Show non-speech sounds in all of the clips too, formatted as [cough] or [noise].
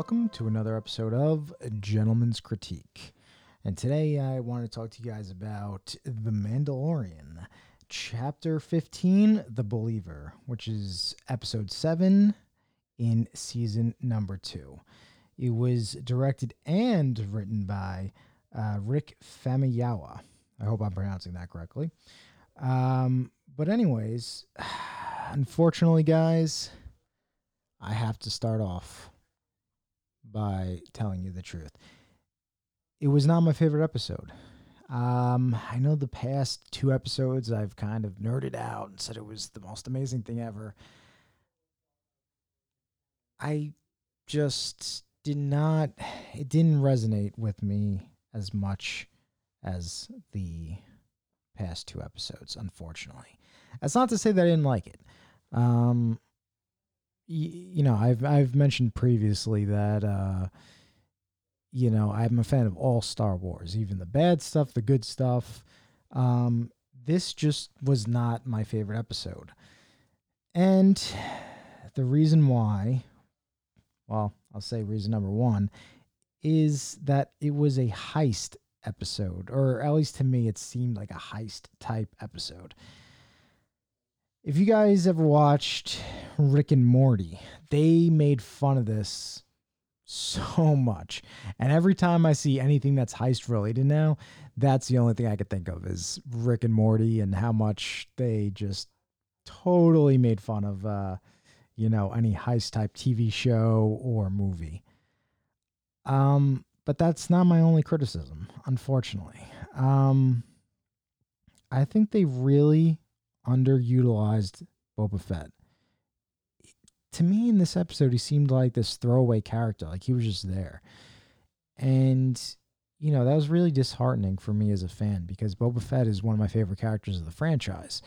welcome to another episode of Gentleman's Critique. And today I want to talk to you guys about The Mandalorian, Chapter 15, The Believer, which is episode 7 in season number 2. It was directed and written by uh, Rick Famuyiwa. I hope I'm pronouncing that correctly. Um, but, anyways, [sighs] unfortunately, guys, I have to start off by telling you the truth. It was not my favorite episode. Um, I know the past two episodes I've kind of nerded out and said it was the most amazing thing ever. I just did not, it didn't resonate with me as much as the past two episodes, unfortunately. That's not to say that I didn't like it. Um, you know, I've I've mentioned previously that uh, you know I'm a fan of all Star Wars, even the bad stuff, the good stuff. Um, this just was not my favorite episode, and the reason why, well, I'll say reason number one, is that it was a heist episode, or at least to me, it seemed like a heist type episode. If you guys ever watched Rick and Morty, they made fun of this so [laughs] much. And every time I see anything that's heist related now, that's the only thing I could think of is Rick and Morty and how much they just totally made fun of uh, you know, any heist type TV show or movie. Um, but that's not my only criticism, unfortunately. Um I think they really underutilized Boba Fett. To me, in this episode, he seemed like this throwaway character, like he was just there. And, you know, that was really disheartening for me as a fan because Boba Fett is one of my favorite characters of the franchise.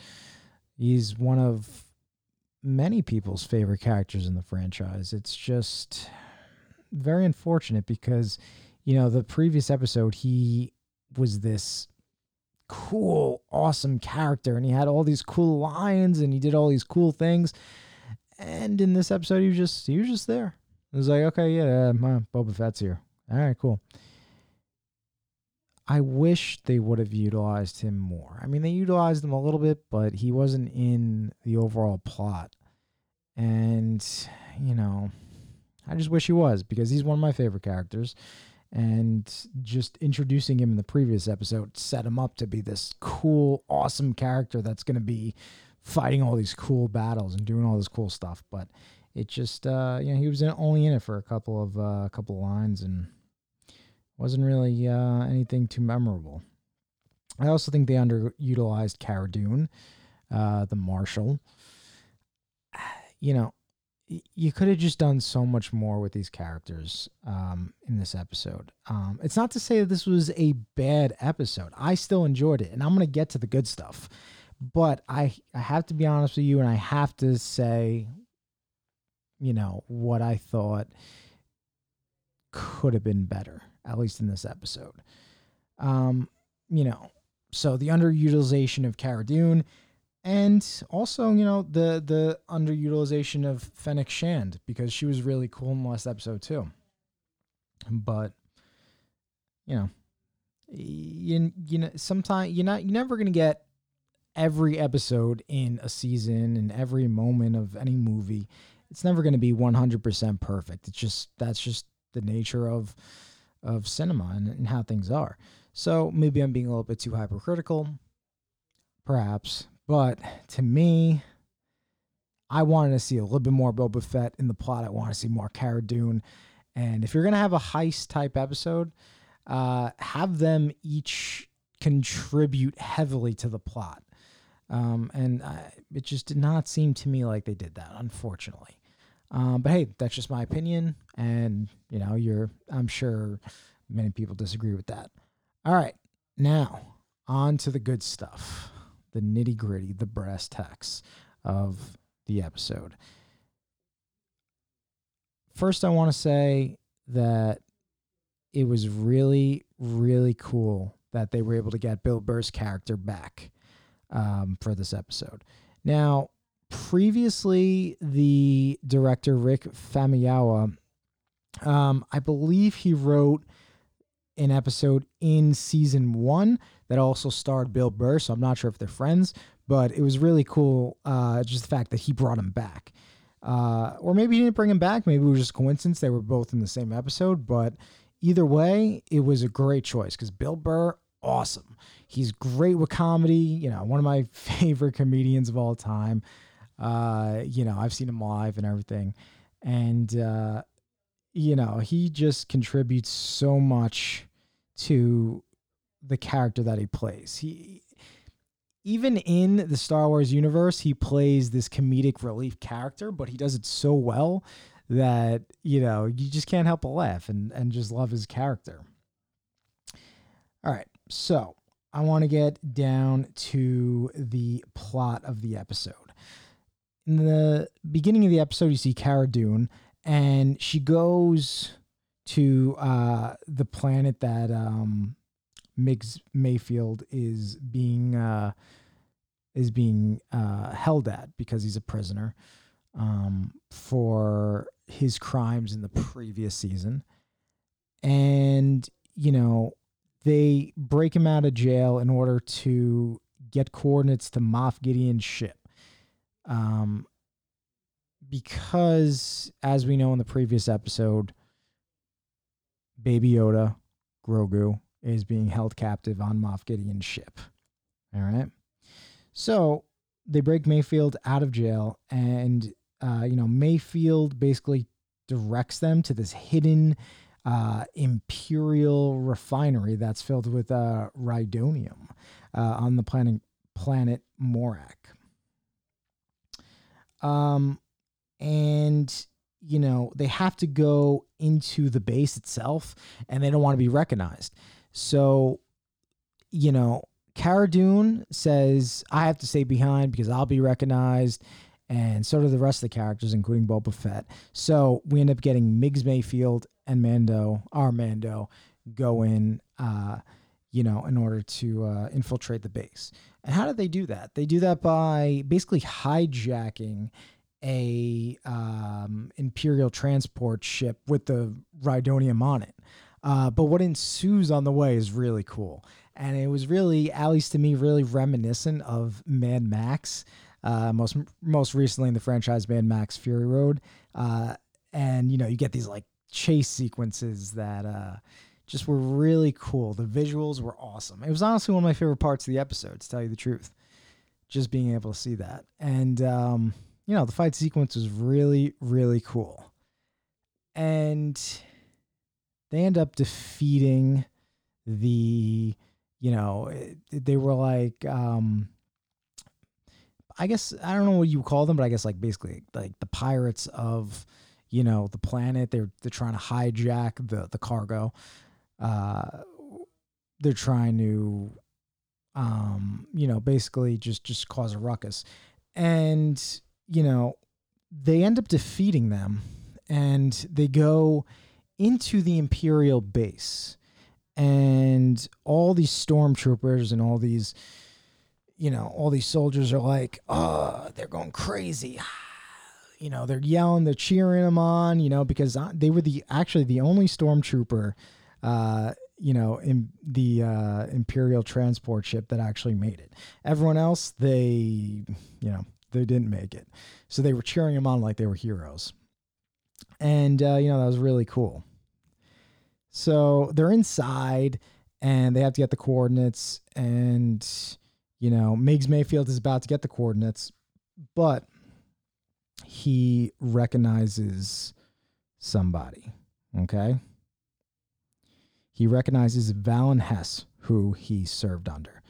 He's one of many people's favorite characters in the franchise. It's just very unfortunate because, you know, the previous episode, he was this cool, awesome character, and he had all these cool lines, and he did all these cool things. And in this episode, he was just he was just there. It was like, okay, yeah, my Boba Fett's here. All right, cool. I wish they would have utilized him more. I mean, they utilized him a little bit, but he wasn't in the overall plot. And, you know, I just wish he was because he's one of my favorite characters and just introducing him in the previous episode set him up to be this cool, awesome character that's going to be fighting all these cool battles and doing all this cool stuff. But it just, uh, you know, he was in, only in it for a couple of uh, couple of lines and wasn't really uh, anything too memorable. I also think they underutilized Cara Dune, uh, the Marshal. [sighs] You know, you could have just done so much more with these characters um, in this episode. Um, it's not to say that this was a bad episode. I still enjoyed it, and I'm to get to the good stuff. But I, I have to be honest with you, and I have to say, you know, what I thought could have been better, at least in this episode. Um, you know, so the underutilization of Cara Dune and also you know the the underutilization of Fennec Shand because she was really cool in the last episode too. But you know, you you know sometimes you're not you're never gonna get every episode in a season and every moment of any movie. It's never gonna be 100% perfect. It's just that's just the nature of of cinema and, and how things are. So maybe I'm being a little bit too hypercritical, perhaps, but to me, I wanted to see a little bit more Boba Fett in the plot. I want to see more Cara Dune. And if you're to have a heist type episode, uh, have them each contribute heavily to the plot. Um, and I, it just did not seem to me like they did that, unfortunately. Um, but hey, that's just my opinion. And, you know, you're, I'm sure many people disagree with that. All right. Now, on to the good stuff the nitty gritty, the brass tacks of the episode. First, I want to say that it was really, really cool that they were able to get Bill Burr's character back um, for this episode. Now, previously, the director Rick Famuyiwa Um, I believe he wrote an episode in season one that also starred Bill Burr. So I'm not sure if they're friends, but it was really cool. Uh, just the fact that he brought him back. Uh, or maybe he didn't bring him back. Maybe it was just coincidence. They were both in the same episode. But either way, it was a great choice because Bill Burr, awesome. He's great with comedy. You know, one of my [laughs] favorite comedians of all time. Uh, you know, I've seen him live and everything. And, uh, you know, he just contributes so much to the character that he plays. He even in the Star Wars universe, he plays this comedic relief character, but he does it so well that, you know, you just can't help but laugh and, and just love his character. All right. So I want to get down to the plot of the episode. In the beginning of the episode, you see Cara Dune, and she goes to uh, the planet that um, Migs Mayfield is being uh, is being uh, held at because he's a prisoner um, for his crimes in the previous season, and you know they break him out of jail in order to get coordinates to Moff Gideon's ship. Um, because, as we know in the previous episode, Baby Yoda, Grogu, is being held captive on Moff Gideon's ship. All right. So they break Mayfield out of jail, and uh, you know Mayfield basically directs them to this hidden uh, imperial refinery that's filled with uh, rhydonium uh, on the planet planet Morak. Um, and you know they have to go into the base itself, and they don't want to be recognized. So, you know, Cara Dune says, I have to stay behind because I'll be recognized. And so do the rest of the characters, including Boba Fett. So we end up getting Migs Mayfield and Mando, our Mando, go in, uh, you know, in order to uh, infiltrate the base. And how did they do that? They do that by basically hijacking a um, Imperial transport ship with the Rhydonium on it. Uh, but what ensues on the way is really cool. And it was really, at least to me, really reminiscent of Mad Max. Uh, most most recently in the franchise Mad Max Fury Road. Uh, and you know, you get these like chase sequences that uh, just were really cool. The visuals were awesome. It was honestly one of my favorite parts of the episode, to tell you the truth. Just being able to see that. And um, you know, the fight sequence was really, really cool. And they end up defeating the you know they were like um i guess i don't know what you call them but i guess like basically like the pirates of you know the planet. They're they're trying to hijack the the cargo. Uh they're trying to um you know basically just just cause a ruckus. And you know they end up defeating them and they go into the Imperial base. And all these stormtroopers and all these, you know, all these soldiers are like, oh, they're going crazy. [sighs] You know, they're yelling, they're cheering them on, you know, because they were the actually the only stormtrooper, uh, you know, in the uh, Imperial transport ship that actually made it. Everyone else, they, you know, they didn't make it. So they were cheering them on like they were heroes. And, uh, you know, that was really cool. So they're inside and they have to get the coordinates. And, you know, Migs Mayfield is about to get the coordinates, but he recognizes somebody. Okay. He recognizes Valin Hess, who he served under.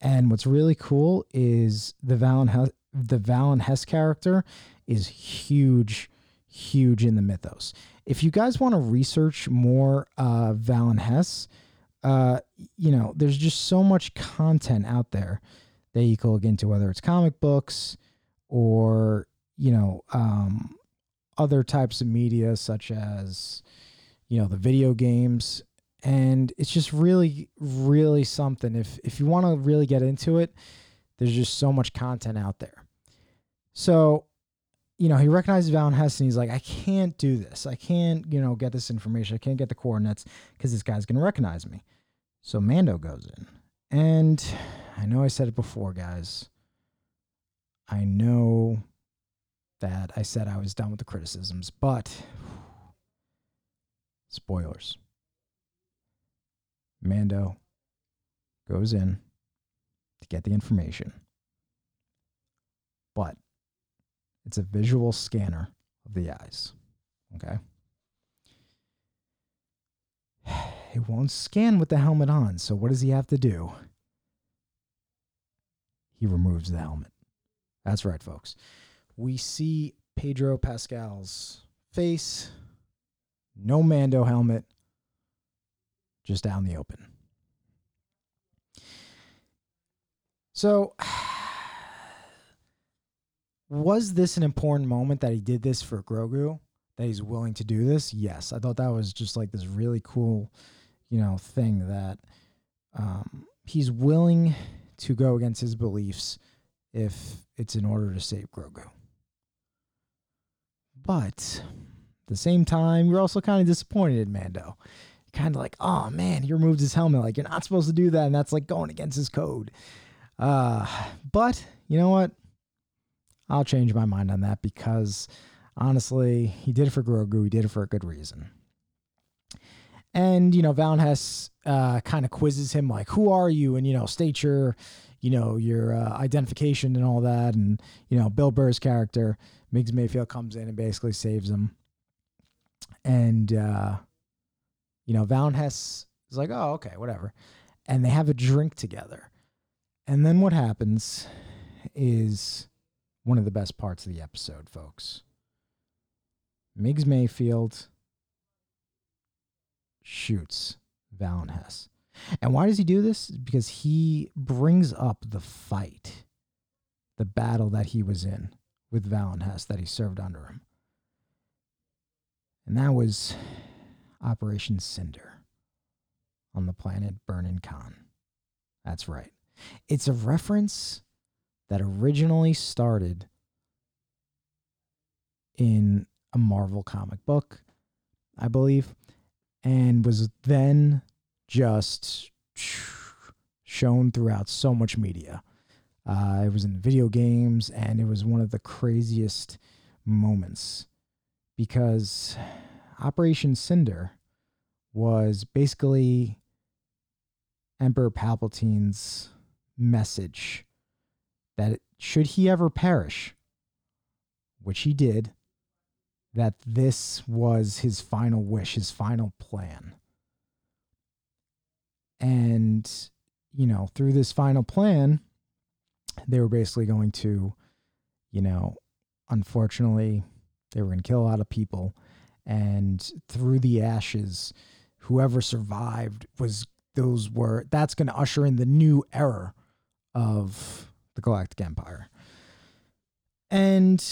And what's really cool is the Valin Hess, the Valin Hess character is huge, huge in the mythos if you guys want to research more uh, Valin Hess, uh, you know, there's just so much content out there that you can look into, whether it's comic books or, you know, um, other types of media such as, you know, the video games. And it's just really, really something. If if you want to really get into it, there's just so much content out there. So you know, he recognizes Val Hess and he's like, I can't do this. I can't, you know, get this information. I can't get the coordinates because this guy's going to recognize me. So Mando goes in. And I know I said it before, guys. I know that I said I was done with the criticisms, but [sighs] spoilers. Mando goes in to get the information, but it's a visual scanner of the eyes. Okay. [sighs] It won't scan with the helmet on, so what does he have to do? He removes the helmet. That's right, folks. We see Pedro Pascal's face, no Mando helmet, just out in the open. So, [sighs] was this an important moment that he did this for Grogu? That he's willing to do this? Yes. I thought that was just like this really cool, you know, thing that um, he's willing to go against his beliefs if it's in order to save Grogu. But at the same time, you're also kind of disappointed in Mando. Kind of like, oh man, he removed his helmet. Like you're not supposed to do that, and that's like going against his code. Uh, but you know what? I'll change my mind on that because honestly, he did it for Grogu. He did it for a good reason. And you know, Val Hess uh, kind of quizzes him like, "Who are you?" And you know, state your, you know, your uh, identification and all that. And you know, Bill Burr's character, Migs Mayfield, comes in and basically saves him. And uh, you know, Val Hess is like, "Oh, okay, whatever," and they have a drink together. And then what happens is one of the best parts of the episode, folks. Migs Mayfield shoots Val Hess. And why does he do this? Because he brings up the fight, the battle that he was in with Val Hess that he served under him. And that was Operation Cinder on the planet Burnin Konn. That's right. It's a reference that originally started in a Marvel comic book, I believe, and was then just shown throughout so much media. Uh, it was in video games, and it was one of the craziest moments because Operation Cinder was basically Emperor Palpatine's message that should he ever perish, which he did, that this was his final wish, his final plan. And, you know, through this final plan, they were basically going to, you know, unfortunately, they were going to kill a lot of people. And through the ashes, whoever survived was, those were, that's going to usher in the new era of the Galactic Empire. And,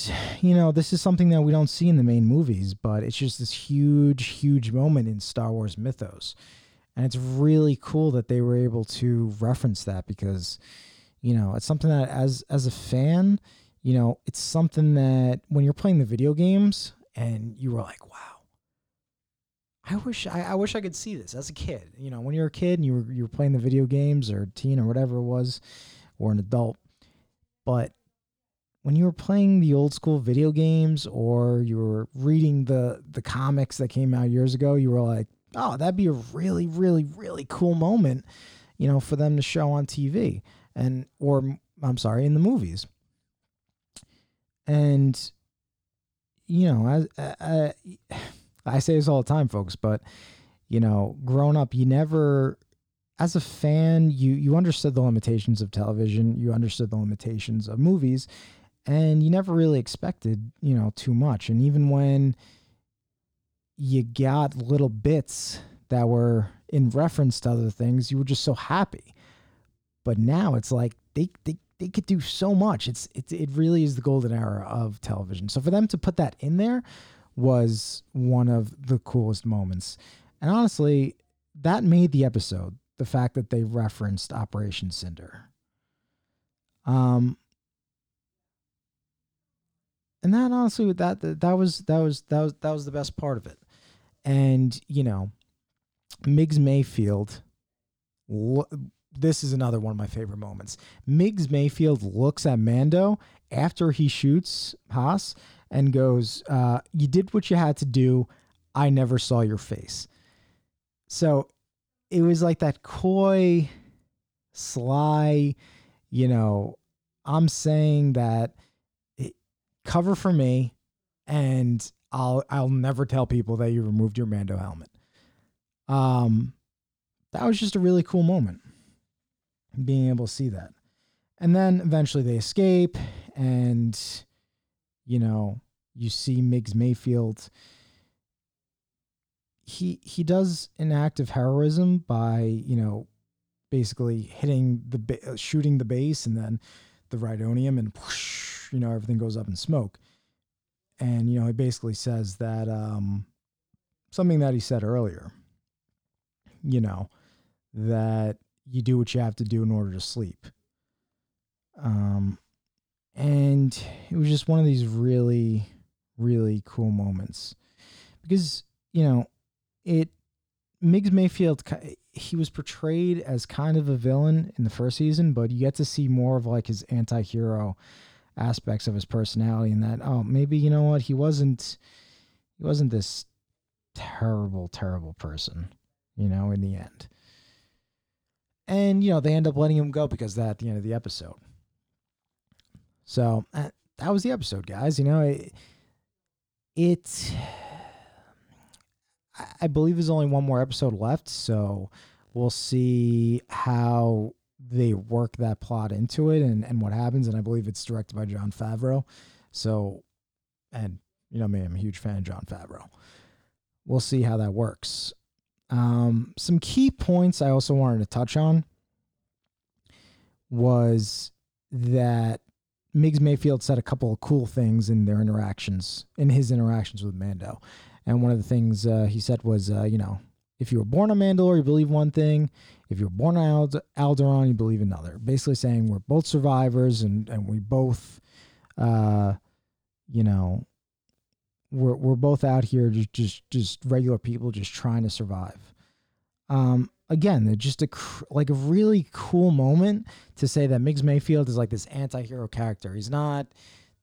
you know, this is something that we don't see in the main movies, but it's just this huge, huge moment in Star Wars mythos. And it's really cool that they were able to reference that because, you know, it's something that as as a fan, you know, it's something that when you're playing the video games and you were like, wow, I wish I, I wish I could see this as a kid. You know, when you're a kid and you were you were playing the video games or teen or whatever it was, or an adult, but when you were playing the old school video games or you were reading the the comics that came out years ago, you were like, "Oh, that'd be a really really really cool moment, you know, for them to show on TV and or I'm sorry, in the movies." And you know, I [sighs] uh, I say this all the time, folks, but you know, grown up, you never as a fan, you you understood the limitations of television, you understood the limitations of movies, and you never really expected, you know, too much. And even when you got little bits that were in reference to other things, you were just so happy. But now it's like they they they could do so much. It's it it really is the golden era of television. So for them to put that in there was one of the coolest moments. And honestly, that made the episode the fact that they referenced Operation Cinder. Um, and that honestly, that, that that was that was that was that was the best part of it. And you know, Migs Mayfield. This is another one of my favorite moments. Migs Mayfield looks at Mando after he shoots Haas and goes, uh, "You did what you had to do. I never saw your face." So it was like that coy, sly, you know, I'm saying that it, cover for me, and I'll I'll never tell people that you removed your Mando helmet. Um, that was just a really cool moment, being able to see that. And then eventually they escape, and you know, you see Migs Mayfield. He he does an act of heroism by you know, basically hitting the ba- uh, shooting the base and then the rhydonium and whoosh, you know everything goes up in smoke. And you know he basically says that um, something that he said earlier. You know that you do what you have to do in order to sleep. Um, and it was just one of these really, really cool moments because, you know, it, Migs Mayfield, he was portrayed as kind of a villain in the first season, but you get to see more of like his anti hero aspects of his personality and that, oh, maybe, you know what, he wasn't, he wasn't this terrible, terrible person, you know, in the end. And, you know, they end up letting him go because that at the end of the episode. So uh, that was the episode, guys. You know, it, it I believe there's only one more episode left, so we'll see how they work that plot into it and, and what happens. And I believe it's directed by Jon Favreau. So, and you know me, I'm a huge fan of Jon Favreau. We'll see how that works. Um, some key points I also wanted to touch on was that Migs Mayfield said a couple of cool things in their interactions, in his interactions with Mando. And one of the things uh, he said was, uh, you know, if you were born on Mandalore, you believe one thing. If you were born on Ald- Alderaan, you believe another. Basically saying we're both survivors and, and we both, uh, you know, we're, we're both out here just, just, just regular people just trying to survive. Um, again, just a like a really cool moment to say that Migs Mayfield is like this anti-hero character. He's not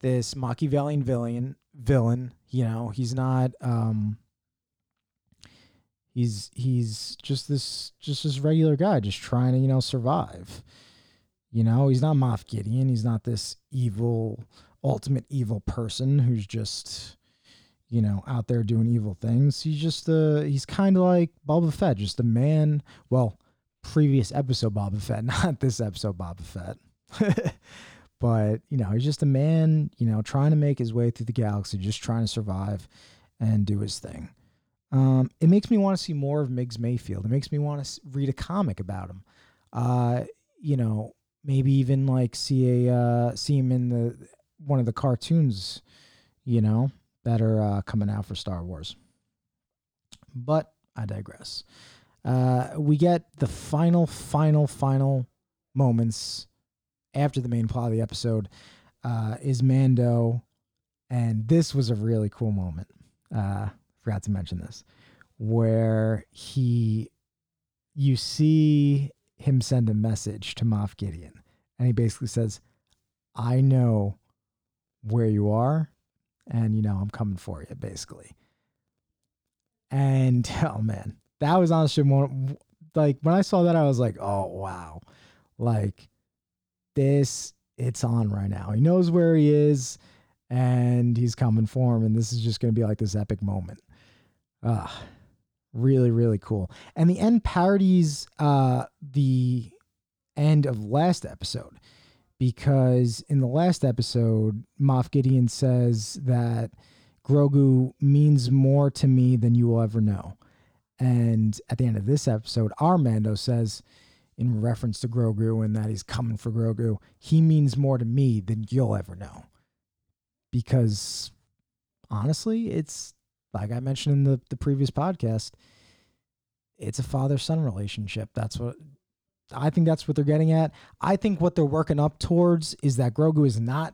this Machiavellian villain. Villain, you know, he's not. Um, he's he's just this just this regular guy, just trying to you know survive. You know, he's not Moff Gideon. He's not this evil, ultimate evil person who's just you know, out there doing evil things. He's just uh he's kind of like Boba Fett, just a man. Well, previous episode Boba Fett, [laughs] not this episode Boba Fett. [laughs] but, you know, he's just a man, you know, trying to make his way through the galaxy, just trying to survive and do his thing. Um, it makes me want to see more of Migs Mayfield. It makes me want to read a comic about him. Uh, you know, maybe even like see a uh, see him in the one of the cartoons, you know, that are uh, coming out for Star Wars. But I digress. Uh, we get the final, final, final moments after the main plot of the episode uh, is Mando, and this was a really cool moment. Uh, forgot to mention this, where he, you see him send a message to Moff Gideon, and he basically says, "I know where you are, and you know I'm coming for you, basically. And [laughs] oh man, that was honestly one. Like when I saw that, I was like, oh wow, like this, it's on right now. He knows where he is, and he's coming for him, and this is just gonna be like this epic moment. Ah, really, really cool. And the end parodies uh the end of last episode because in the last episode, Moff Gideon says that Grogu means more to me than you will ever know. And at the end of this episode, our Mando says, in reference to Grogu and that he's coming for Grogu, he means more to me than you'll ever know. Because honestly, it's like I mentioned in the, the previous podcast, it's a father son relationship. That's what I think that's what they're getting at. I think what they're working up towards is that Grogu is not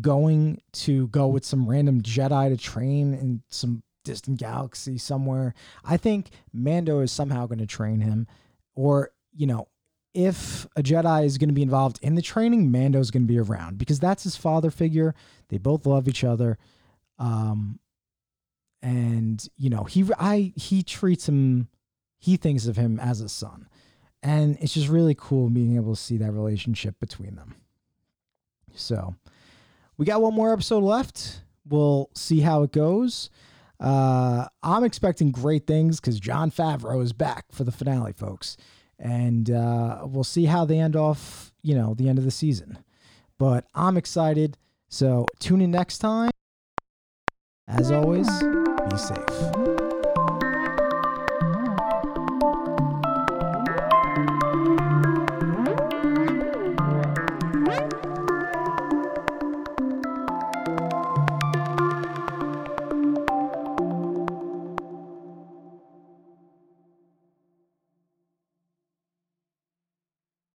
going to go with some random Jedi to train in some distant galaxy somewhere. I think Mando is somehow going to train him, or you know, if a Jedi is going to be involved in the training, Mando's going to be around because that's his father figure. They both love each other. Um, and you know, he I he treats him he thinks of him as a son. And it's just really cool being able to see that relationship between them. So, we got one more episode left. We'll see how it goes. Uh, I'm expecting great things because Jon Favreau is back for the finale, folks and uh, we'll see how they end off. You know, the end of the season. But I'm excited. So tune in next time. As always, be safe.